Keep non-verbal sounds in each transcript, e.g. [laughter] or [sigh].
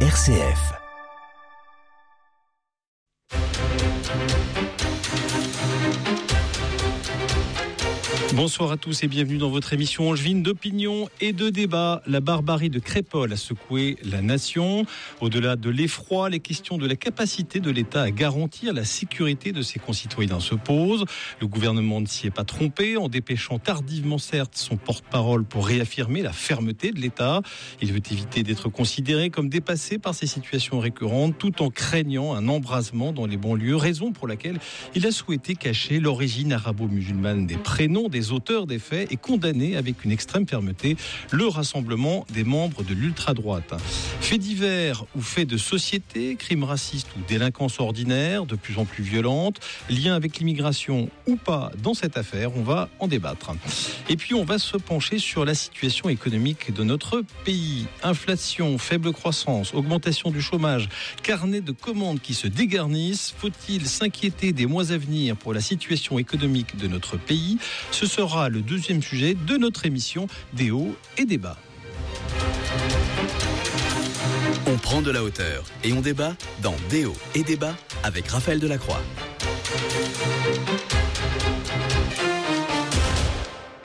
RCF. Bonsoir à tous et bienvenue dans votre émission angevine d'opinion et de débat. La barbarie de Crépol a secoué la nation. Au-delà de l'effroi, les questions de la capacité de l'État à garantir la sécurité de ses concitoyens se posent. Le gouvernement ne s'y est pas trompé en dépêchant tardivement certes son porte-parole pour réaffirmer la fermeté de l'État. Il veut éviter d'être considéré comme dépassé par ces situations récurrentes tout en craignant un embrasement dans les banlieues, raison pour laquelle il a souhaité cacher l'origine arabo-musulmane des prénoms des auteurs des faits et condamner avec une extrême fermeté le rassemblement des membres de l'ultra-droite. Faits divers ou faits de société, crimes racistes ou délinquance ordinaire, de plus en plus violente, lien avec l'immigration ou pas dans cette affaire, on va en débattre. Et puis on va se pencher sur la situation économique de notre pays. Inflation, faible croissance, augmentation du chômage, carnet de commandes qui se dégarnissent. Faut-il s'inquiéter des mois à venir pour la situation économique de notre pays? Sera le deuxième sujet de notre émission des hauts et des bas. On prend de la hauteur et on débat dans Déo et débat avec Raphaël Delacroix.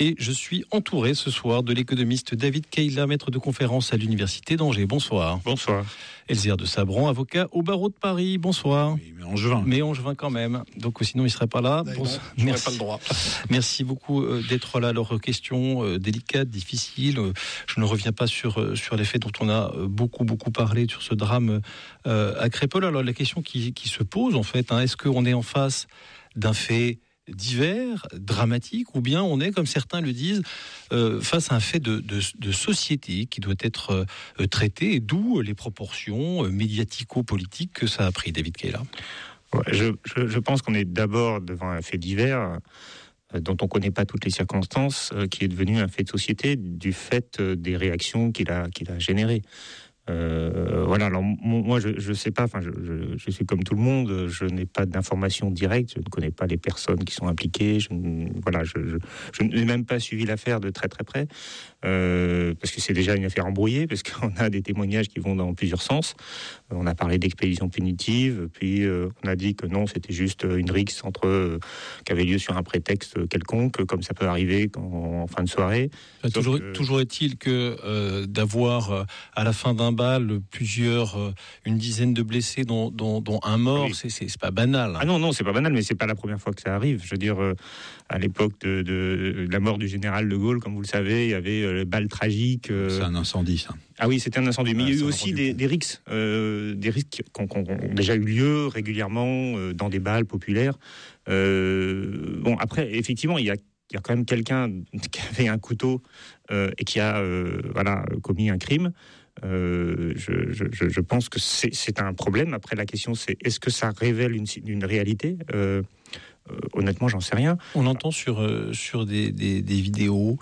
Et je suis entouré ce soir de l'économiste David Keila, maître de conférence à l'Université d'Angers. Bonsoir. Bonsoir. Elzire de Sabran, avocat au barreau de Paris. Bonsoir. Oui, mais angevin. Mais angevin quand même. Donc sinon, il ne serait pas là. Bon, Merci. pas le droit. [laughs] Merci beaucoup euh, d'être là. Alors, questions euh, délicates, difficiles. Euh, Je ne reviens pas sur, euh, sur les faits dont on a euh, beaucoup, beaucoup parlé sur ce drame euh, à Crépol. Alors, la question qui, qui se pose, en fait, hein, est-ce qu'on est en face d'un fait divers, dramatique, ou bien on est, comme certains le disent, euh, face à un fait de, société qui doit être euh, traité, d'où les proportions euh, médiatico-politiques que ça a pris, David Kayla. Je, je, pense qu'on est d'abord devant un fait divers dont on ne connaît pas toutes les circonstances, qui est devenu un fait de société du fait des réactions qu'il a, qu'il a générées. Euh, voilà, alors moi je ne sais pas, enfin je, suis comme tout le monde, je n'ai pas d'informations directes, je ne connais pas les personnes qui sont impliquées, je, voilà, je, je n'ai même pas suivi l'affaire de très très près, euh, parce que c'est déjà une affaire embrouillée, parce qu'on a des témoignages qui vont dans plusieurs sens. Euh, On a parlé d'expédition punitive, puis euh, on a dit que non, c'était juste une rixe entre euh, qui avait lieu sur un prétexte quelconque, comme ça peut arriver quand- en fin de soirée. Toujours, que- toujours est-il que euh, d'avoir euh, à la fin d'un bal plusieurs, euh, une dizaine de blessés, dont, dont, dont un mort, Oui. c'est- pas banal. hein. Ah non, non, c'est pas banal, mais c'est pas la première fois que ça arrive. Je veux dire, euh, à l'époque de, de la mort du général de Gaulle, comme vous le savez, il y avait euh, le bal tragique. euh, C'est un incendie, ça. Ah oui, c'était un incendie. Mais Ah, il y a eu aussi des, des rixes, euh, des risques qui ont, déjà eu lieu régulièrement euh, dans des balles populaires. Euh, bon, après, effectivement, il y a, y a quand même quelqu'un [laughs] qui avait un couteau euh, et qui a voilà, commis un crime. Je, je- pense que c'est un problème. Après, la question, c'est est-ce que ça révèle une, une réalité? Honnêtement, j'en sais rien. On entend sur, sur des, des vidéos,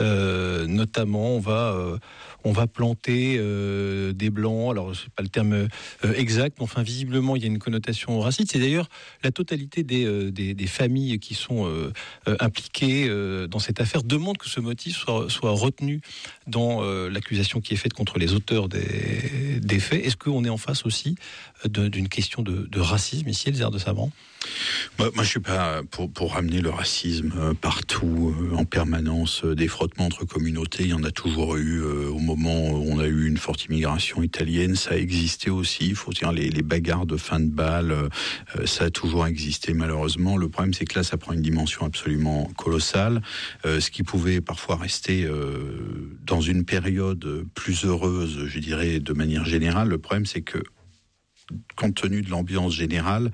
euh, notamment, on va, euh, on va planter euh, des blancs. Alors, c'est pas le terme exact, mais enfin, visiblement, il y a une connotation raciste. C'est d'ailleurs la totalité des, des, familles qui sont impliquées dans cette affaire demandent que ce motif soit, retenu dans l'accusation qui est faite contre les auteurs des, faits. Est-ce qu'on est en face aussi d'une question de, racisme ici, Elzère de Savran Moi, moi, je suis pas pour, pour ramener le racisme partout, en permanence, des frottements entre communautés. Il y en a toujours eu. euh, Au moment où on a eu une forte immigration italienne, ça a existé aussi. Il faut dire les, bagarres de fin de balle, euh, euh, ça a toujours existé malheureusement. Le problème, c'est que là, ça prend une dimension absolument colossale. Euh, ce qui pouvait parfois rester dans une période plus heureuse, je dirais, de manière générale. Le problème, c'est que compte tenu de l'ambiance générale,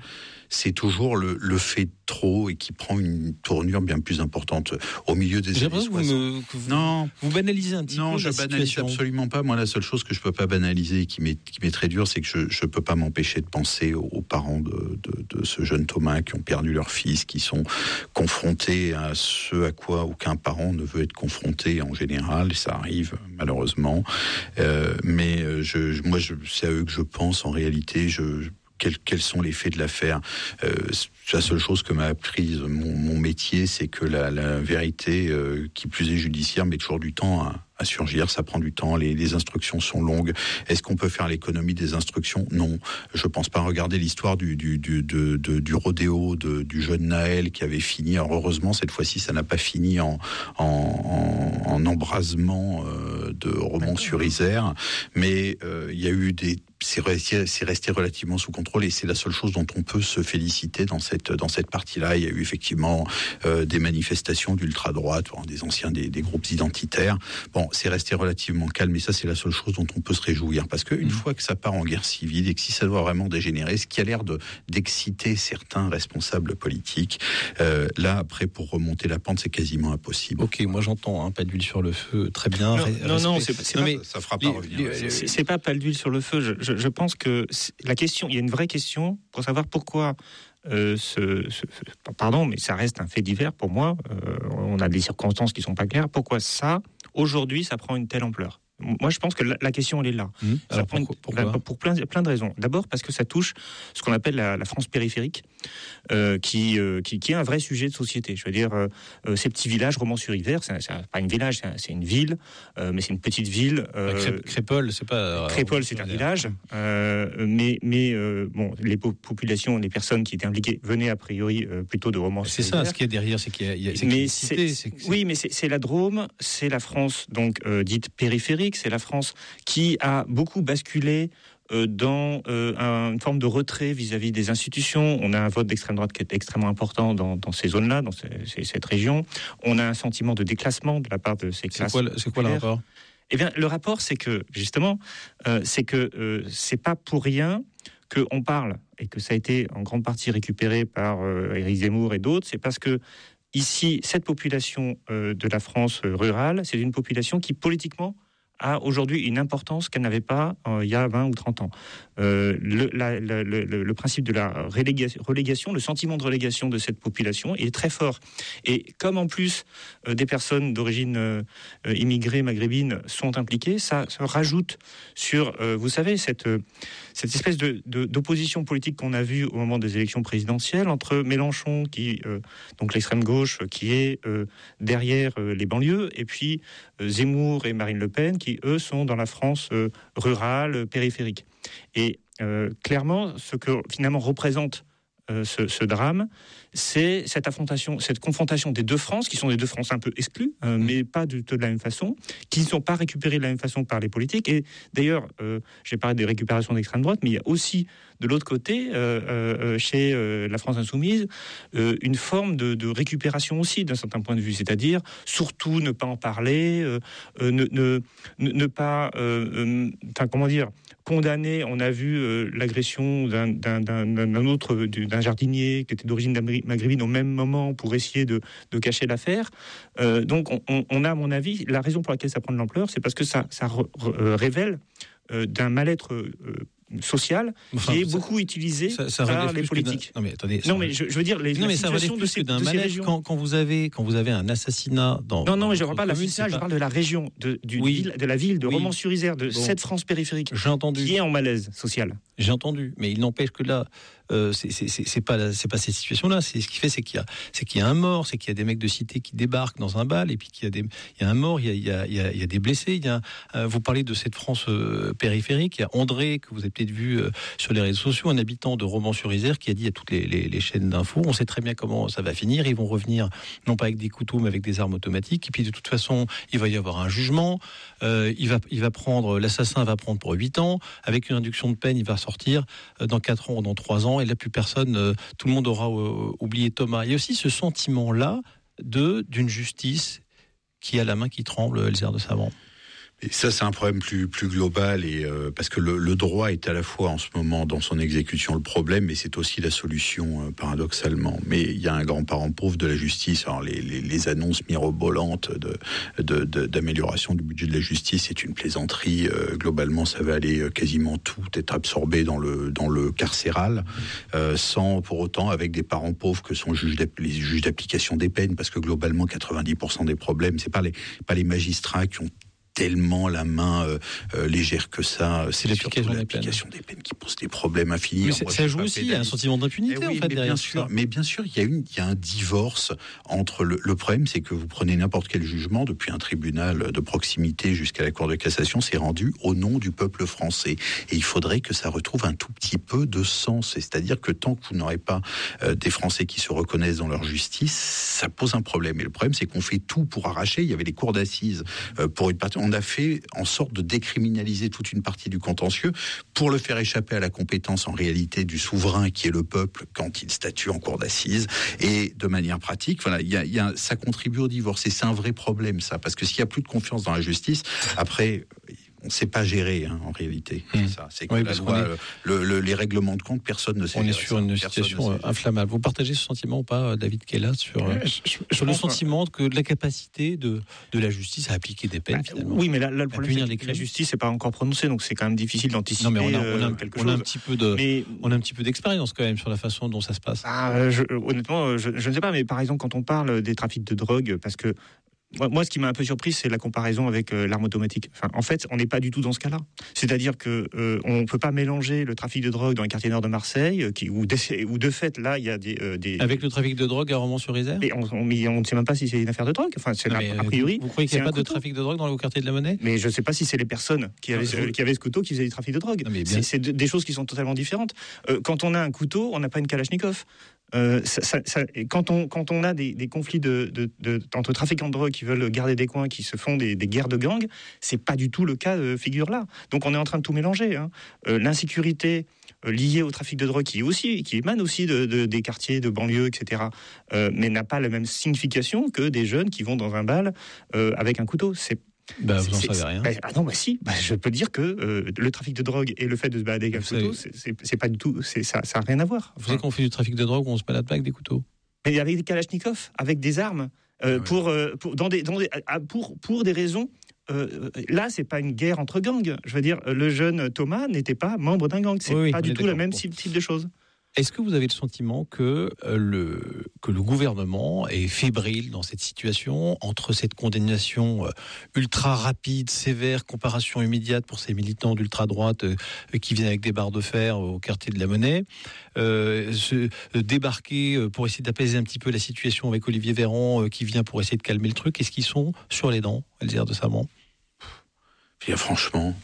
c'est toujours le, le fait de trop et qui prend une tournure bien plus importante au milieu des années l'impression que 60. vous, me- vous- Non, vous banalisez un petit non, peu je la banalise situation. absolument pas. Moi, la seule chose que je peux pas banaliser, et qui m'est qui m'est très dur, c'est que je je peux pas m'empêcher de penser aux, aux parents de, de, de ce jeune Thomas qui ont perdu leur fils, qui sont confrontés à ce à quoi aucun parent ne veut être confronté en général. Ça arrive malheureusement, Euh, mais euh, je, je- moi, je- c'est à eux que je pense en réalité. Je quels, quels sont les faits de l'affaire Euh, la seule chose que m'a apprise mon, métier, c'est que la, vérité, euh, qui plus est judiciaire, met toujours du temps à, à surgir. Ça prend du temps. Les, instructions sont longues. Est-ce qu'on peut faire l'économie des instructions? Non. Je pense pas. Regarder l'histoire du, du, du, du rodéo du jeune Naël qui avait fini. heureusement, cette fois-ci, ça n'a pas fini en, en, embrasement euh, de Romans-sur-Isère. Mais euh, il y a eu des c'est resté, resté, relativement sous contrôle et c'est la seule chose dont on peut se féliciter dans cette dans cette partie-là. Il y a eu effectivement euh, des manifestations d'ultra droite, des anciens des, des, groupes identitaires. Bon, c'est resté relativement calme et ça c'est la seule chose dont on peut se réjouir parce qu'une mmh. fois que ça part en guerre civile et que si ça doit vraiment dégénérer, ce qui a l'air de d'exciter certains responsables politiques, euh, là après pour remonter la pente c'est quasiment impossible. Ok, moi j'entends, hein, pas d'huile sur le feu, très bien. Non, non, c'est pas, ça fera pas revenir. C'est pas pas d'huile sur le feu. Je, je, pense que la question, il y a une vraie question pour savoir pourquoi euh, ce, pardon, mais ça reste un fait divers pour moi. Euh, on a des circonstances qui sont pas claires. Pourquoi ça, aujourd'hui, ça prend une telle ampleur moi, je pense que la, question, elle est là. Mmh. pour plein, plein, de raisons. D'abord parce que ça touche ce qu'on appelle la, France périphérique, euh, qui, euh, qui, qui, est un vrai sujet de société. Je veux dire, euh, ces petits villages, Romans-sur-Yver, c'est pas une village, c'est une ville, mais c'est une petite ville. Crépole, c'est pas. Crépole, c'est un village. mais mais bon, les populations, les personnes qui étaient impliquées venaient a priori plutôt de Romans. C'est ça, ce qui est derrière, c'est qu'il y a. mais oui, mais c'est la Drôme, c'est la France donc dite périphérique c'est la France qui a beaucoup basculé euh, dans euh, une forme de retrait vis-à-vis des institutions. On a un vote d'extrême droite qui est extrêmement important dans, ces zones-là, dans cette région. On a un sentiment de déclassement de la part de ces classes. C'est quoi, le rapport? Eh bien, le rapport, c'est que justement, euh, c'est que c'est pas pour rien qu'on parle et que ça a été en grande partie récupéré par Éric Zemmour et d'autres. C'est parce que ici, cette population de la France rurale, c'est une population qui politiquement a aujourd'hui une importance qu'elle n'avait pas euh, il y a 20 ou 30 ans. Euh, le, principe de la relégation, le sentiment de relégation de cette population est très fort. Et comme en plus euh, des personnes d'origine immigrée maghrébine sont impliquées, ça, se rajoute sur, vous savez, cette, cette espèce d'opposition politique qu'on a vue au moment des élections présidentielles entre Mélenchon, qui, donc l'extrême gauche, qui est derrière les banlieues, et puis Zemmour et Marine Le Pen, qui eux sont dans la France euh, rurale, périphérique. Et euh, clairement, ce que finalement représente euh, ce, drame, c'est cette affrontation, cette confrontation des deux France, qui sont des deux France un peu exclues, mmh. mais pas de, de, la même façon, qui ne sont pas récupérées de la même façon par les politiques. Et d'ailleurs, j'ai parlé des récupérations d'extrême droite, mais il y a aussi de l'autre côté, chez la France insoumise, une forme de, de récupération aussi d'un certain point de vue, c'est-à-dire surtout ne pas en parler, ne, ne, ne, pas, enfin comment dire, condamné. On a vu euh, l'agression d'un autre, d'un jardinier qui était d'origine maghrébine au même moment pour essayer de, cacher l'affaire. Euh, donc, on, a, à mon avis, la raison pour laquelle ça prend de l'ampleur, c'est parce que ça, ça euh, révèle d'un mal-être social qui est beaucoup utilisé par les politiques. Non mais attendez. Non mais je, veux dire les non, mais ça plus que d'un quand, quand, vous avez quand vous avez un assassinat dans. Non non mais je parle pas de l'assassinat, je parle de la région de du ville, de la ville de Romans-sur-Isère de cette France périphérique. J'ai entendu. Qui est en malaise social. J'ai entendu, mais il n'empêche que là, euh, c'est pas c'est pas cette situation-là. C'est ce qui fait, c'est qu'il y a c'est qu'il y a un mort, c'est qu'il y a des mecs de cité qui débarquent dans un bal et puis qu'il y a des il y a un mort, il y a il y a, il y a, des blessés. Il y a euh, vous parlez de cette France euh, périphérique. Il y a André que vous avez peut-être vu sur les réseaux sociaux, un habitant de Romans-sur-Isère qui a dit à toutes les, chaînes d'infos, on sait très bien comment ça va finir. Ils vont revenir non pas avec des couteaux mais avec des armes automatiques. Et puis de toute façon, il va y avoir un jugement. il va il va prendre l'assassin va prendre pour 8 ans avec une induction de peine, il va sortir dans 4 ans ou dans 3 ans et là plus personne, euh, tout le monde aura euh, oublié Thomas. Il y a aussi ce sentiment-là de d'une justice qui a la main qui tremble, Elzer de Savant. Ça, c'est un problème plus global et euh, parce que le, droit est à la fois en ce moment dans son exécution le problème, mais c'est aussi la solution euh, paradoxalement. Mais il y a un grand parent pauvre de la justice. Alors les, annonces mirobolantes d'amélioration du budget de la justice, c'est une plaisanterie. Euh, globalement, ça va aller quasiment tout être absorbé dans le dans le carcéral, sans pour autant avec des parents pauvres que sont les juges d'application des peines, parce que globalement 90% des problèmes, c'est pas les pas les magistrats qui ont tellement la main euh, euh, légère que ça. C'est l'application des, des, peines qui pose des problèmes infinis. ça joue aussi, il y a un sentiment d'impunité eh en fait mais derrière bien sûr, Mais bien sûr, il y a, une, il y a un divorce entre le, le problème, c'est que vous prenez n'importe quel jugement, depuis un tribunal de proximité jusqu'à la Cour de cassation, c'est rendu au nom du peuple français. Et il faudrait que ça retrouve un tout petit peu de sens. C'est-à-dire que tant que vous n'aurez pas euh, des Français qui se reconnaissent dans leur justice, ça pose un problème. Et le problème, c'est qu'on fait tout pour arracher. Il y avait les cours d'assises pour une partie. On a fait en sorte de décriminaliser toute une partie du contentieux pour le faire échapper à la compétence en réalité du souverain qui est le peuple quand il statue en cour d'assises. Et de manière pratique, voilà, il y a, y a, ça contribue au divorce. Et c'est un vrai problème, ça, parce que s'il n'y a plus de confiance dans la justice, après, on ne sait pas gérer hein, en réalité. Mmh. C'est que la loi, est... le, le, les règlements de compte, personne ne sait. On est sur ça. une Personne situation inflammable. Vous partagez ce sentiment ou pas, David Kella, sur, Ouais, je- je- sur le je sentiment que de la capacité de, de la justice à appliquer des peines Bah, finalement oui, mais là, là, le problème, c'est que la justice n'est pas encore prononcée, donc c'est quand même difficile d'anticiper Non, mais on a, on a- euh, quelque on a un petit peu de, Mais on a un petit peu d'expérience quand même sur la façon dont ça se passe. Ah, euh, je- honnêtement, euh, je, je ne sais pas, mais par exemple, quand on parle des trafics de drogue, parce que moi, ce qui m'a un peu surpris, c'est la comparaison avec euh, l'arme automatique. Enfin, en fait, on n'est pas du tout dans ce cas-là. C'est-à-dire que euh, on peut pas mélanger le trafic de drogue dans les quartiers nord de Marseille, euh, qui, où, de fait, là, il y a des, euh, des Avec le trafic de drogue à Romans-sur-Isère mais on, on, mais on ne sait même pas si c'est une affaire de drogue. Enfin, c'est a, priori. Vous, vous croyez qu'il n'y a pas de trafic de drogue dans le quartier de la Monnaie Mais je ne sais pas si c'est les personnes qui avaient, Non, qui avaient ce couteau qui faisaient du trafic de drogue. C'est c'est de- des choses qui sont totalement différentes. Quand on a un couteau, on n'a pas une Kalachnikov. Euh, quand, on, a des, conflits entre trafiquants de drogue qui veulent garder des coins, qui se font des, guerres de gangs, c'est pas du tout le cas de figure là. Donc on est en train de tout mélanger. hein. Euh, L'insécurité euh, liée au trafic de drogue, qui, aussi, qui émane aussi de, de- des quartiers, de banlieues, etc., euh, mais n'a pas la même signification que des jeunes qui vont dans un bal euh, avec un couteau. Bah, vous n'en savez rien. bah, ah non, bah si. Bah, je peux dire que euh, le trafic de drogue et le fait de se balader avec un couteau, c'est- pas du tout. Ça n'a rien à voir. Vous savez qu'on fait du trafic de drogue on se balade pas avec des couteaux Mais avec des Kalachnikov, avec des armes, euh, Ah ouais. pour, euh, pour, dans des, dans des- pour, pour des raisons. euh, là, c'est pas une guerre entre gangs. Je veux dire, le jeune Thomas n'était pas membre d'un gang. C'est Oui, pas du tout le même Bon. type de choses. Est-ce que vous avez le sentiment que, euh, le, que le gouvernement est fébrile dans cette situation entre cette condamnation euh, ultra rapide, sévère, comparation immédiate pour ces militants d'ultra-droite euh, qui viennent avec des barres de fer au quartier de la Monnaie, débarquer pour essayer d'apaiser un petit peu la situation avec Olivier Véran qui vient pour essayer de calmer le truc? Est-ce qu'ils sont sur les dents, Elzire de Saman franchement,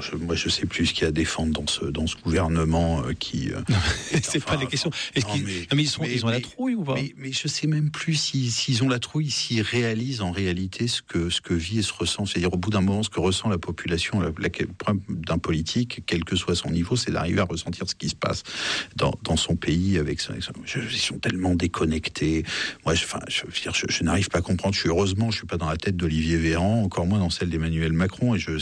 je, moi je sais plus ce qu'il y a à défendre dans ce, dans ce gouvernement euh, qui. euh, [laughs] C'est enfin, pas les questions. Est-ce qu'ils- mais- ils, sont, mais- ils ont la trouille ou pas Mais, mais je sais même plus si- s'ils ont la trouille, s'ils réalisent en réalité ce que, ce que vit et se ressent. C'est-à-dire, au bout d'un moment, ce que ressent la population, la, la- le problème d'un politique, quel que soit son niveau, c'est d'arriver à ressentir ce qui se passe dans, dans son pays. Avec son, avec son- je- ils sont tellement déconnectés. Moi, je, enfin, je, je, je n'arrive pas à comprendre. Je suis heureusement, je suis pas dans la tête d'Olivier Véran, encore moins dans celle d'Emmanuel Macron, et je-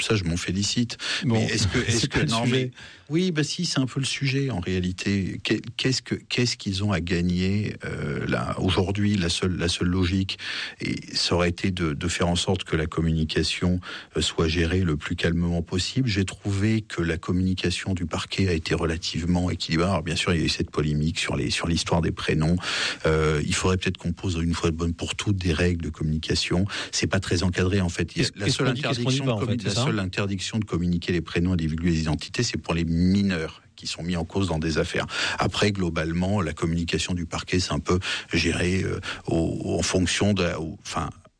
ça, je m'en félicite. Bon, mais est-ce que, [laughs] est-ce c'est que non, mais- oui, bah si, c'est un peu le sujet en réalité. Qu'est- Qu'est-ce que qu'est-ce qu'ils ont à gagner euh, là aujourd'hui La seule la seule logique, et ça aurait été de, de faire en sorte que la communication euh, soit gérée le plus calmement possible. J'ai trouvé que la communication du parquet a été relativement équilibrée. Alors bien sûr, il y a eu cette polémique sur les sur l'histoire des prénoms. Euh, il faudrait peut-être qu'on pose une fois de bonne pour toutes des règles de communication. C'est pas très encadré en fait. La seule dit, interdiction de en ça seule interdiction de communiquer les prénoms et les identités, c'est pour les mineurs qui sont mis en cause dans des affaires. Après, globalement, la communication du parquet, c'est un peu géré euh, en fonction de,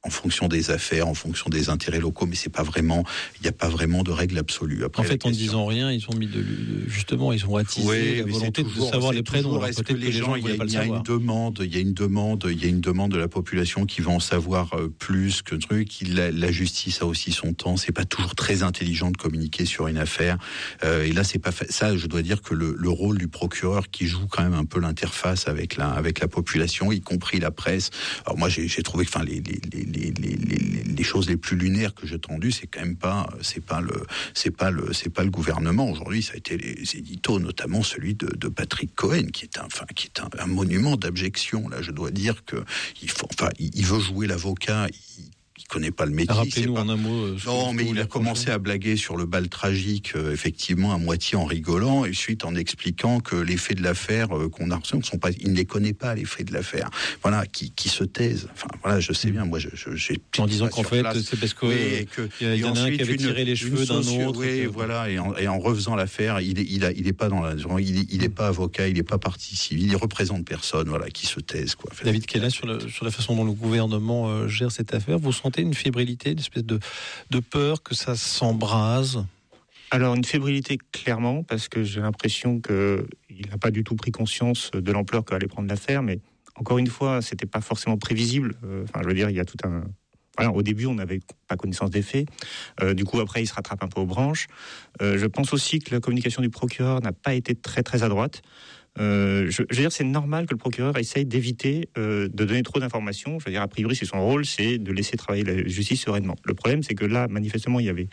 en fonction des affaires, en fonction des intérêts locaux, mais c'est pas vraiment, il n'y a pas vraiment de règle absolue. Après, En fait, en disant rien, ils ont mis de, justement, ils ont attisé oui, la volonté toujours- de savoir les prénoms. Est-ce que les gens, il y a, y une demande, il y a une demande, il y a une demande de la population qui va en savoir euh, plus que truc. La, la justice a aussi son temps. C'est pas toujours très intelligent de communiquer sur une affaire. Euh, et là, c'est pas fa- ça. Je dois dire que le, le rôle du procureur qui joue quand même un peu l'interface avec la avec la population, y compris la presse. Alors moi, j'ai j'ai trouvé que, enfin, les les, les, les, choses les plus lunaires que j'ai entendues, c'est quand même pas c'est pas le c'est pas le c'est pas le gouvernement aujourd'hui. Ça a été les éditos, notamment celui de, Patrick Cohen, qui est un enfin qui est un, monument d'abjection. Là, je dois dire que il faut enfin il, veut jouer l'avocat. Il connaît pas le métier. Rappelez-nous pas... en un mot. Euh, non, mais il a commencé à blaguer sur le bal tragique, euh, effectivement, à moitié en rigolant, et ensuite en expliquant que les faits de l'affaire euh, qu'on a reçus ne sont pas, il ne les connaît pas les faits de l'affaire. Voilà, qui, qui se taisent. Enfin, voilà, je sais bien. Moi, je, en disant qu'en fait, c'est parce que, oui, que y, en a un qui avait tiré les cheveux d'un autre. Oui, voilà, et en, et en refaisant l'affaire, il est, il, a, il est pas dans la, il, il est pas avocat, il est pas partie civile, il représente personne, voilà, qui se taisent quoi. David Kella, sur, le, sur la façon dont le gouvernement gère cette affaire, vous sentez une fébrilité une espèce de, de peur que ça s'embrase? Alors une fébrilité clairement parce que j'ai l'impression qu'il n'a pas du tout pris conscience de l'ampleur qu'allait prendre l'affaire, mais encore une fois, c'était pas forcément prévisible. Euh, enfin, je veux dire, il y a tout un. Au début, on n'avait pas connaissance des faits. Euh, du coup, après, il se rattrape un peu aux branches. Euh, je pense aussi que la communication du procureur n'a pas été très très à droite. Euh, je, veux dire, c'est normal que le procureur essaye d'éviter euh, de donner trop d'informations. Je veux dire, a priori, c'est son rôle, c'est de laisser travailler la justice sereinement. Le problème, c'est que là, manifestement, il y avait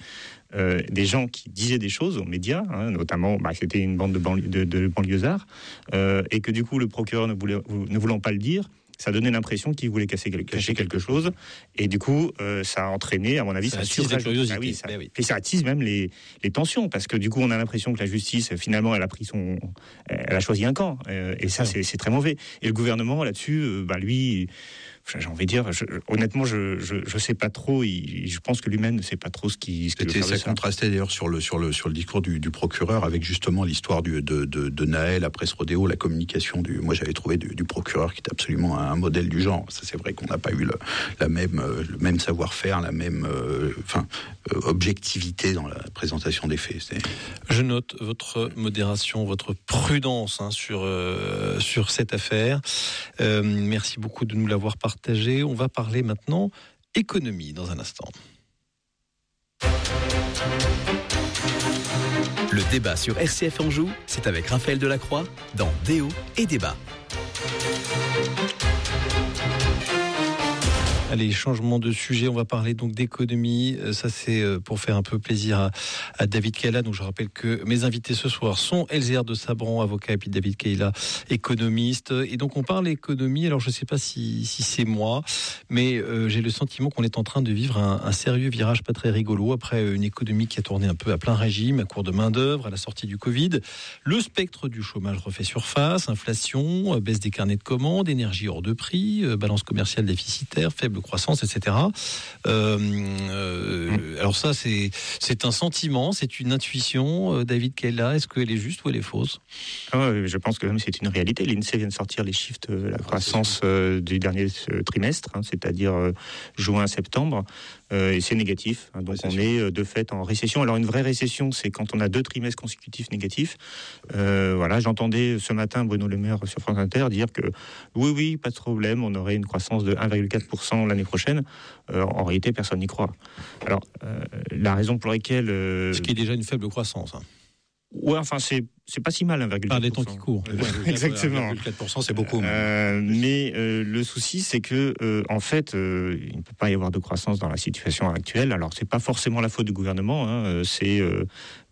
euh, des gens qui disaient des choses aux médias, hein, notamment, bah, c'était une bande de, banli de, de banlieusards, et que du coup, le procureur ne, voulait, ne voulant pas le dire, ça donnait l'impression qu'il voulait casser, cacher quelque chose. Et du coup, euh, ça a entraîné, à mon avis, ça, ça attise ah oui, ça, ben oui. Et ça attise même les, les, tensions, parce que du coup, on a l'impression que la justice, finalement, elle a pris son, elle a choisi un camp. Euh, et ça, c'est très mauvais. Et le gouvernement, là-dessus, euh, bah, lui, j'ai envie de dire, je, honnêtement, je, je, je sais pas trop. Il, je pense que lui-même ne sait pas trop ce qui. Ce ça, contrastait d'ailleurs sur le sur le sur le discours du, du procureur avec justement l'histoire de, de, de Naël après ce rodéo, la communication du. Moi, j'avais trouvé du, du, procureur qui est absolument un modèle du genre. Ça, c'est vrai qu'on n'a pas eu le, la même le même savoir-faire, la même euh, enfin euh, objectivité dans la présentation des faits. Je note votre modération, votre prudence hein, sur euh, sur cette affaire. Euh, merci beaucoup de nous l'avoir partagé on va parler maintenant économie dans un instant. Le débat sur RCF Anjou, c'est avec Raphaël Delacroix dans Déo et Débat. Allez, changement de sujet, on va parler donc d'économie. Euh, ça, c'est euh, pour faire un peu plaisir à, David Kayla. Donc, je rappelle que mes invités ce soir sont Elzer de Sabran, avocat, et puis David Kayla, économiste. Et donc, on parle économie. Alors, je ne sais pas si, c'est moi, mais euh, j'ai le sentiment qu'on est en train de vivre un, sérieux virage pas très rigolo après une économie qui a tourné un peu à plein régime, à court de main-d'œuvre, à la sortie du Covid. Le spectre du chômage refait surface, inflation, baisse des carnets de commandes, énergie hors de prix, balance commerciale déficitaire, faible croissance, etc. alors ça, c'est c'est un sentiment, c'est une intuition. Euh, David Kella, est-ce qu'elle est juste ou elle est fausse? Ah Je pense que c'est une réalité. L'INSEE vient de sortir les chiffres de la croissance du dernier trimestre, hein, c'est-à-dire juin-septembre. Euh, et c'est négatif. Hein, donc on est euh, de fait en récession. Alors une vraie récession, c'est quand on a deux trimestres consécutifs négatifs. Euh, voilà, j'entendais ce matin Bruno Le Maire sur France Inter dire que oui, oui, pas de problème, on aurait une croissance de 1,4% l'année prochaine. en réalité, personne n'y croit. Alors la raison pour laquelle... Ce qui est déjà une faible croissance. Hein. Ouais, enfin, c'est, c'est pas si mal, 1,4%. Par les temps qui courent. [laughs] Exactement. 1,4%, c'est beaucoup. Euh, mais euh, le souci, c'est que, euh, en fait, euh, il ne peut pas y avoir de croissance dans la situation actuelle. Alors, c'est pas forcément la faute du gouvernement. Hein, euh, c'est euh,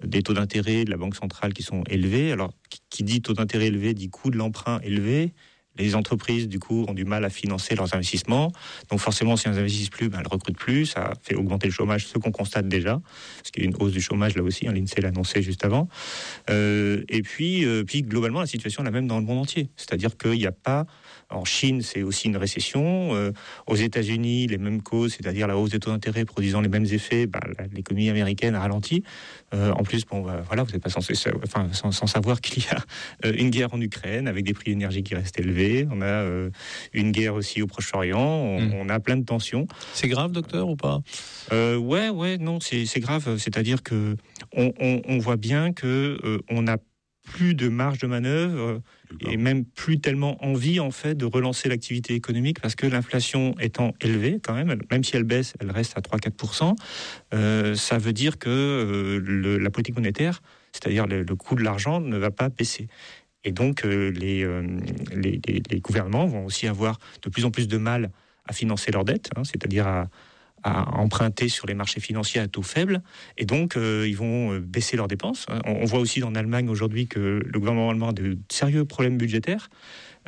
des taux d'intérêt de la Banque centrale qui sont élevés. Alors, qui dit taux d'intérêt élevé dit coût de l'emprunt élevé. Les entreprises, du coup, ont du mal à financer leurs investissements. Donc forcément, si elles n'investissent plus, ben, elles recrutent plus. Ça fait augmenter le chômage, ce qu'on constate déjà. Parce qu'il y a une hausse du chômage là aussi. Hein, L'INSEE l'a annoncé juste avant. Euh, et puis, euh, puis, globalement, la situation est la même dans le monde entier. C'est-à-dire qu'il n'y a pas en Chine, c'est aussi une récession. Euh, aux États-Unis, les mêmes causes, c'est-à-dire la hausse des taux d'intérêt produisant les mêmes effets, bah, l'économie américaine a ralenti. Euh, en plus, bon, bah, voilà, vous n'êtes pas censé, enfin, sans, sans savoir [laughs] qu'il y a euh, une guerre en Ukraine avec des prix d'énergie qui restent élevés. On a euh, une guerre aussi au Proche-Orient. On, mm. on, a plein de tensions. C'est grave, docteur, ou pas? Ouais, ouais, non, c'est grave. C'est-à-dire que on, on, on, voit bien que on a plus de marge de manœuvre et même plus tellement envie en fait de relancer l'activité économique parce que l'inflation étant élevée quand même, même si elle baisse, elle reste à 3-4%. Euh, ça veut dire que euh, le, la politique monétaire, c'est-à-dire le, le, coût de l'argent, ne va pas baisser. Et donc euh, les, les, les, les, gouvernements vont aussi avoir de plus en plus de mal à financer leurs dettes, hein, c'est-à-dire à, à emprunter sur les marchés financiers à taux faibles, et donc euh, ils vont euh, baisser leurs dépenses. On, voit aussi en Allemagne aujourd'hui que le gouvernement allemand a de sérieux problèmes budgétaires.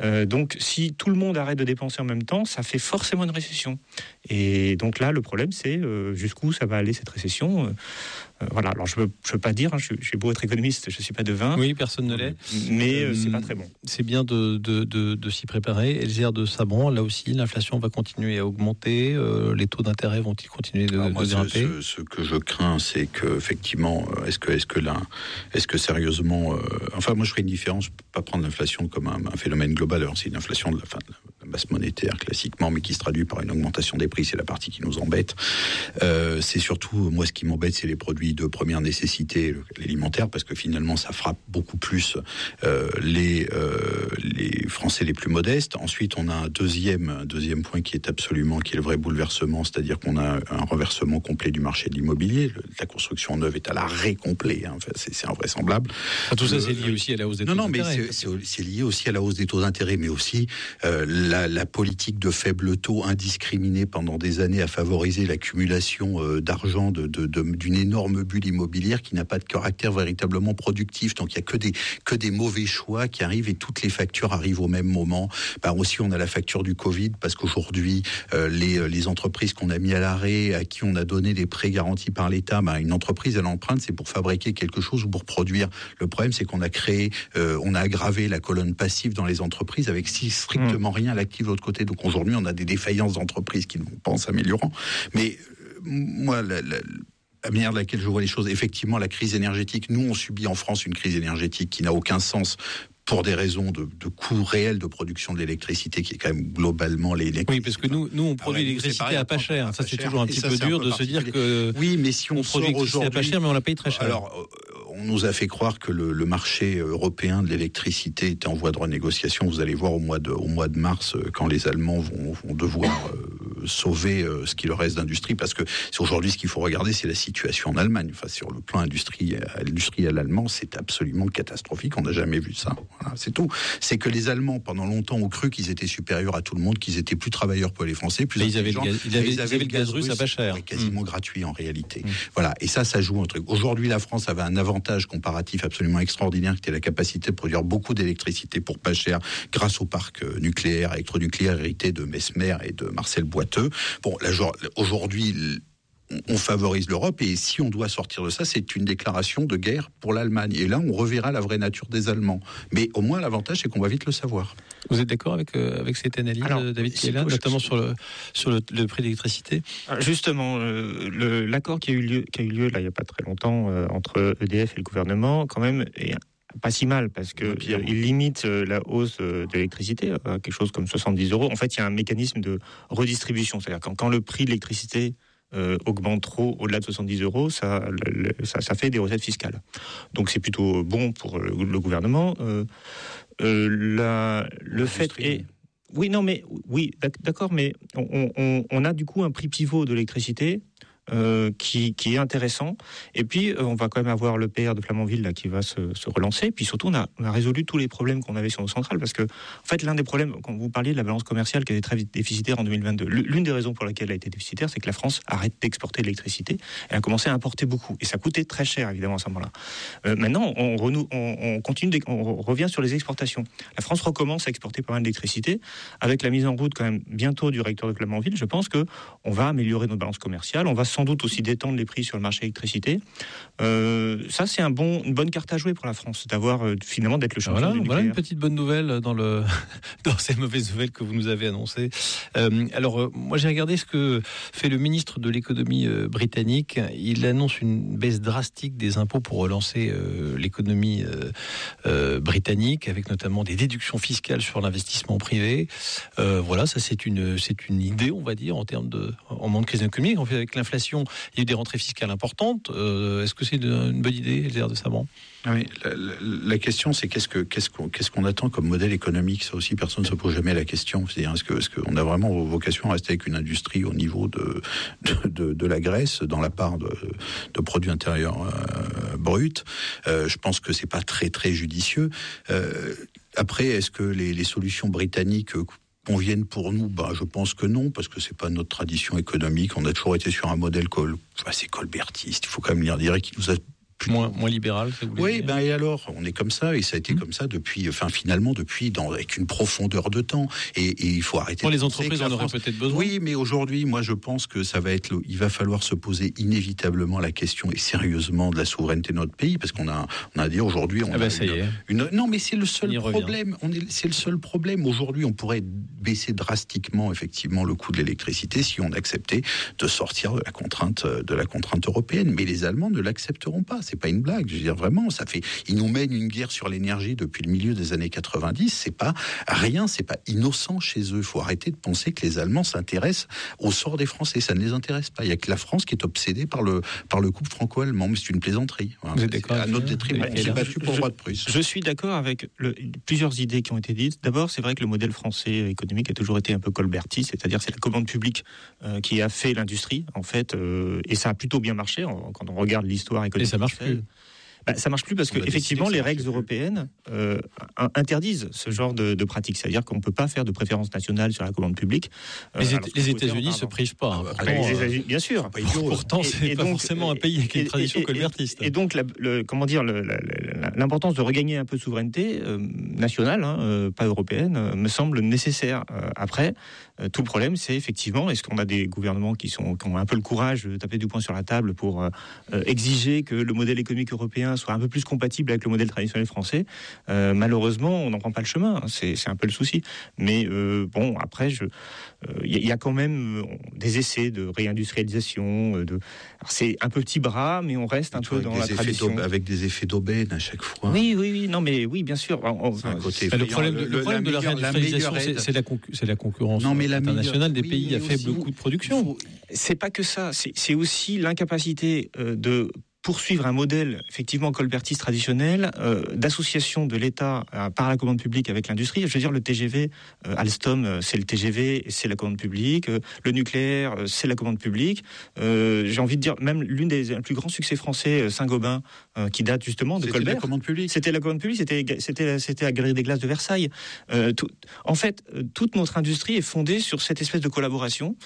Euh, donc, si tout le monde arrête de dépenser en même temps, ça fait forcément une récession. Et donc là, le problème, c'est jusqu'où ça va aller cette récession? Euh, voilà. Alors, je ne veux, pas dire, hein, je, suis beau être économiste, je ne suis pas devin. Oui, personne ne l'est. Mais c'est pas très bon. C'est bien de, de, de, s'y préparer. Elgère de Sabon, là aussi, l'inflation va continuer à augmenter. les taux d'intérêt vont-ils continuer de, moi, grimper? ce, que je crains, c'est qu'effectivement, est-ce que, est-ce que là, est-ce que sérieusement, enfin, moi, je ferai une différence, pas prendre l'inflation comme un, un phénomène global c'est une inflation de la, fin, de la masse monétaire classiquement, mais qui se traduit par une augmentation des prix. C'est la partie qui nous embête. Euh, c'est surtout, moi, ce qui m'embête, c'est les produits de première nécessité, l'alimentaire, parce que finalement, ça frappe beaucoup plus euh, les, euh, les Français les plus modestes. Ensuite, on a un deuxième, deuxième point qui est absolument, qui est le vrai bouleversement, c'est-à-dire qu'on a un renversement complet du marché de l'immobilier. La construction neuve est à l'arrêt complet. Hein. Enfin, c'est invraisemblable. Ah, tout ça, c'est lié aussi à la hausse des taux d'intérêt. Non, non, mais c'est lié aussi à la hausse des taux d'intérêt mais aussi euh, la, la, politique de faible taux indiscriminée pendant des années a favorisé l'accumulation d'argent d'une de, de, énorme bulle immobilière qui n'a pas de caractère véritablement productif. Donc il n'y a que des, que des mauvais choix qui arrivent et toutes les factures arrivent au même moment. Bah, aussi, on a la facture du Covid parce qu'aujourd'hui, euh, les, les entreprises qu'on a mis à l'arrêt, à qui on a donné des prêts garantis par l'État, bah, une entreprise, elle emprunte, c'est pour fabriquer quelque chose ou pour produire. Le problème, c'est qu'on a créé, on a aggravé la colonne passive dans les entreprises avec si strictement mm. rien à l'actif de l'autre côté. Donc aujourd'hui, on a des défaillances d'entreprises qui ne vont pas en s'améliorant. Mais euh, moi, la, manière de laquelle je vois les choses, effectivement, la crise énergétique, nous, on subit en France une crise énergétique qui n'a aucun sens pour des raisons de, coût réel de production de l'électricité, qui est quand même globalement l'électricité. Oui, parce que nous, nous on produit l'électricité à pas cher. Ça, c'est toujours un petit peu dur de se dire que. Oui, mais si on, produit l'électricité à pas cher, mais on la paye très cher. Alors, on nous a fait croire que le, marché européen de l'électricité était en voie de renégociation. Vous allez voir au mois de, au mois de mars, euh, quand les Allemands vont, devoir euh, sauver euh, ce qui leur reste d'industrie, parce que c'est aujourd'hui ce qu'il faut regarder, c'est la situation en Allemagne. Enfin, sur le plan industriel, industriel allemand, c'est absolument catastrophique. On n'a jamais vu ça. c'est tout. C'est que les Allemands, pendant longtemps, ont cru qu'ils étaient supérieurs à tout le monde, qu'ils étaient plus travailleurs que les Français, plus ils avaient, le gaz, ils avaient, le gaz, russe à pas cher, quasiment mmh. gratuit en réalité. Mmh. Voilà. Et ça, ça joue un truc. Aujourd'hui, la France avait un avantage comparatif absolument extraordinaire, qui était la capacité de produire beaucoup d'électricité pour pas cher, grâce au parc euh, nucléaire, électronucléaire hérité de Mesmer et de Marcel Boiteux. Bon, aujourd'hui, on favorise l'Europe et si on doit sortir de ça, c'est une déclaration de guerre pour l'Allemagne. Et là, on reverra la vraie nature des Allemands. Mais au moins, l'avantage, c'est qu'on va vite le savoir. Vous êtes d'accord avec, euh, avec cette analyse, euh, David Kiela, notamment sur le, sur le, prix de l'électricité ah, Justement, euh, l'accord qui a eu lieu, qui a eu lieu là, il n'y a pas très longtemps entre EDF et le gouvernement, quand même, est pas si mal parce que il limite la hausse de l'électricité à quelque chose comme 70 euros. En fait, il y a un mécanisme de redistribution, c'est-à-dire quand, quand le prix de l'électricité euh, augmente trop au-delà de 70 euros, ça, ça, fait des recettes fiscales. Donc c'est plutôt bon pour le, gouvernement. Euh, le fait est... Oui, non, mais oui, d'accord, mais on, on, a du coup un prix pivot de l'électricité euh, qui, est intéressant. Et puis, euh, on va quand même avoir le PR de Flamanville là, qui va se, relancer. Et puis surtout, on a, résolu tous les problèmes qu'on avait sur nos centrales. Parce que, en fait, l'un des problèmes, quand vous parliez de la balance commerciale qui était très déficitaire en 2022, l'une des raisons pour laquelle elle a été déficitaire, c'est que la France arrête d'exporter l'électricité. Elle a commencé à importer beaucoup. Et ça coûtait très cher, évidemment, à ce moment-là. Euh, maintenant, on, continue, on revient sur les exportations. La France recommence à exporter pas mal d'électricité. Avec la mise en route, quand même, bientôt du réacteur de Flamanville, je pense que on va améliorer notre balance commerciale. On va sans doute aussi détendre les prix sur le marché électricité. Euh, ça, c'est un bon, une bonne carte à jouer pour la France, d'avoir euh, finalement d'être le champion voilà, du Voilà une petite bonne nouvelle dans, le, [laughs] dans ces mauvaises nouvelles que vous nous avez annoncées. Euh, alors, moi, j'ai regardé ce que fait le ministre de l'économie britannique. Il annonce une baisse drastique des impôts pour relancer l'économie britannique, avec notamment des déductions fiscales sur l'investissement privé. voilà, ça, c'est une, c'est une idée, on va dire, en termes de, en monde de crise économique. En fait, avec l'inflation il y a eu des rentrées fiscales importantes. Euh, est-ce que c'est une bonne idée, Elzer de Saban ah la, question c'est qu'est-ce que qu'est-ce qu'on attend comme modèle économique? Ça aussi, personne ne se pose jamais la question. Est-ce qu'on a vraiment vocation à rester avec une industrie au niveau de la Grèce dans la part de, de produits intérieurs euh, bruts? Euh, Je pense que c'est pas très judicieux. après, est-ce que les solutions britanniques conviennent pour nous bah, Je pense que non, parce que c'est pas notre tradition économique. On a toujours été sur un modèle col colbertiste. Il faut quand même dire, dire qu'il nous a moins, moins libéral. oui, ben et alors, on est comme ça et ça a été mmh. comme ça depuis, enfin finalement depuis, dans, avec une profondeur de temps. Et, il faut arrêter. Pour les entreprises en auraient peut-être besoin. Oui, mais aujourd'hui, moi je pense que ça va être, il va falloir se poser inévitablement la question et sérieusement de la souveraineté de notre pays parce qu'on a, on a dit aujourd'hui, on ah ben, ça y est. une, non mais c'est le seul problème. On est, c'est le seul problème aujourd'hui. On pourrait baisser drastiquement effectivement le coût de l'électricité si on acceptait de sortir de la contrainte de la contrainte européenne. Mais les Allemands ne l'accepteront pas c'est pas une blague. Je veux dire vraiment, ça fait. Ils nous mènent une guerre sur l'énergie depuis le milieu des années 90. C'est pas rien, c'est pas innocent chez eux. Il faut arrêter de penser que les Allemands s'intéressent au sort des Français. Ça ne les intéresse pas. Il y a que la France qui est obsédée par le par le couple franco-allemand. Mais c'est une plaisanterie. Vous êtes d'accord À notre détriment, on s'est battu pour le roi de Prusse. Je suis d'accord avec le, plusieurs idées qui ont été dites. D'abord, c'est vrai que le modèle français économique a toujours été un peu colberti, c'est-à-dire c'est la commande publique euh, qui a fait l'industrie en fait, euh, et ça a plutôt bien marché quand on regarde l'histoire économique. Et ça marche plus. Bah, ça marche plus parce que effectivement les règles européennes euh, interdisent ce genre de, de pratique. C'est-à-dire qu'on ne peut pas faire de préférence nationale sur la commande publique. Euh, les, États-Unis se privent pas. Ah bah, euh, bien sûr. pourtant, c'est pas forcément un pays avec une tradition colbertiste. Et, donc, le, comment dire, l'importance de regagner un peu de souveraineté nationale, hein, pas européenne, me semble nécessaire. après, tout le problème, c'est effectivement, est-ce qu'on a des gouvernements qui, sont, qui ont un peu le courage de taper du poing sur la table pour exiger que le modèle économique européen soit un peu plus compatible avec le modèle traditionnel français, euh, malheureusement, on n'en prend pas le chemin. C'est un peu le souci. Mais euh, bon, après, il euh, y, a quand même des essais de réindustrialisation. De... C'est un petit bras, mais on reste un peu dans la tradition. Avec des effets d'aubaine à chaque fois. Oui, oui, oui. Non, mais oui, bien sûr. le problème, de, la réindustrialisation, c'est la, la, concurrence non, mais internationale des pays à faible coût de production. C'est pas que ça. C'est aussi l'incapacité de poursuivre un modèle effectivement colbertiste traditionnel euh, d'association de l'État euh, par la commande publique avec l'industrie. Je veux dire, le TGV, euh, Alstom, c'est le TGV, c'est la commande publique. le nucléaire, c'est la commande publique. J'ai envie de dire, même l'une des plus grands succès français, Saint-Gobain, qui date justement de Colbert. C'était la commande publique. C'était la commande publique. C'était la Galerie des Glaces de Versailles. Tout, en fait, toute notre industrie est fondée sur cette espèce de collaboration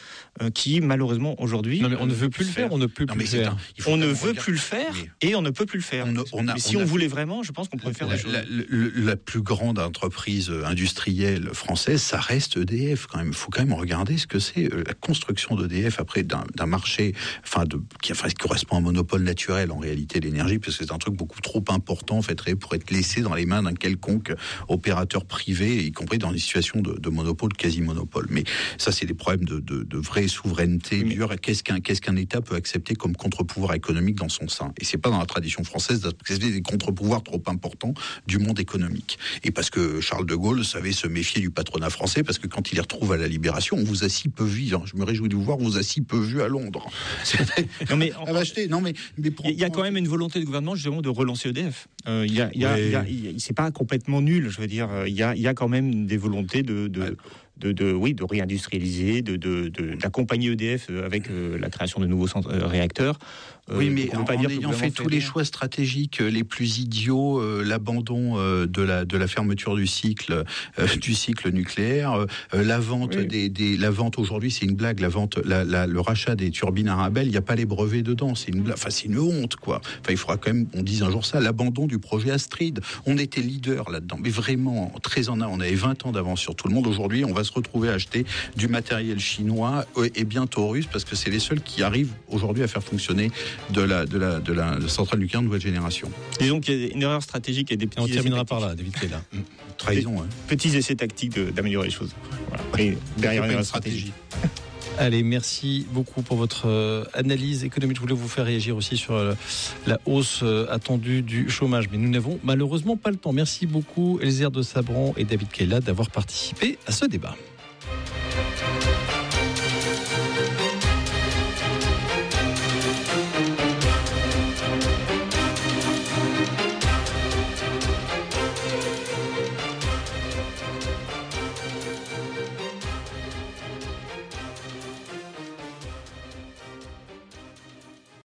qui, malheureusement, aujourd'hui, non mais on ne veut plus le faire. On ne peut plus le faire. On ne veut plus le faire et on ne peut plus le faire. mais si on, voulait vraiment, je pense qu'on pourrait faire la, des choses. La, plus grande entreprise industrielle française, ça reste EDF quand même. Il faut quand même regarder ce que c'est euh, la construction d'EDF après d'un marché, enfin, de, qui, enfin, correspond à un monopole naturel en réalité l'énergie, parce que c'est un truc beaucoup trop important en fait pour être laissé dans les mains d'un quelconque opérateur privé, y compris dans des situations de, monopole, quasi-monopole. Mais ça, c'est des problèmes de, de, vraie souveraineté. Qu'est-ce qu'un qu'est-ce qu'un État peut accepter comme contre-pouvoir économique dans son et c'est pas dans la tradition française d'accepter des contre-pouvoirs trop importants du monde économique. Et parce que Charles de Gaulle savait se méfier du patronat français, parce que quand il les retrouve à la Libération, on vous a si peu vu. Hein. Je me réjouis de vous voir, on vous a si peu vu à Londres. [laughs] non mais, [laughs] non mais, il y a quand même une volonté du gouvernement justement de relancer EDF. Euh, il y a, c'est pas complètement nul. Je veux dire, il y a, il y a quand même des volontés de, de de, de, oui, de réindustrialiser, de, d'accompagner EDF euh, avec euh, la création de nouveaux centres, euh, réacteurs. Oui, mais en, ayant fait tous les choix stratégiques les plus idiots, l'abandon de, la, de la fermeture du cycle, [laughs] du cycle nucléaire, la vente des, des, la vente aujourd'hui, c'est une blague. La vente, la, le rachat des turbines Arabelle, il n'y a pas les brevets dedans. C'est une, enfin, c'est une honte, quoi. Enfin, il faudra quand même, on dise un jour ça, l'abandon du projet Astrid. On était leader là-dedans, mais vraiment très en a. On avait 20 ans d'avance sur tout le monde. Aujourd'hui, on va se retrouver à acheter du matériel chinois et bientôt russe parce que c'est les seuls qui arrivent aujourd'hui à faire fonctionner de la, de la, de la centrale nucléaire de nouvelle génération. Disons qu'il y a une erreur stratégique et des petits. on terminera par là, David Kella. Trahison. Hein. Petits essais tactiques d'améliorer les choses. Et derrière une stratégie. [laughs] Allez, merci beaucoup pour votre euh, analyse économique. Je voulais vous faire réagir aussi sur euh, la hausse euh, attendue du chômage, mais nous n'avons malheureusement pas le temps. Merci beaucoup, Elzer de Sabran et David Kella, d'avoir participé à ce débat.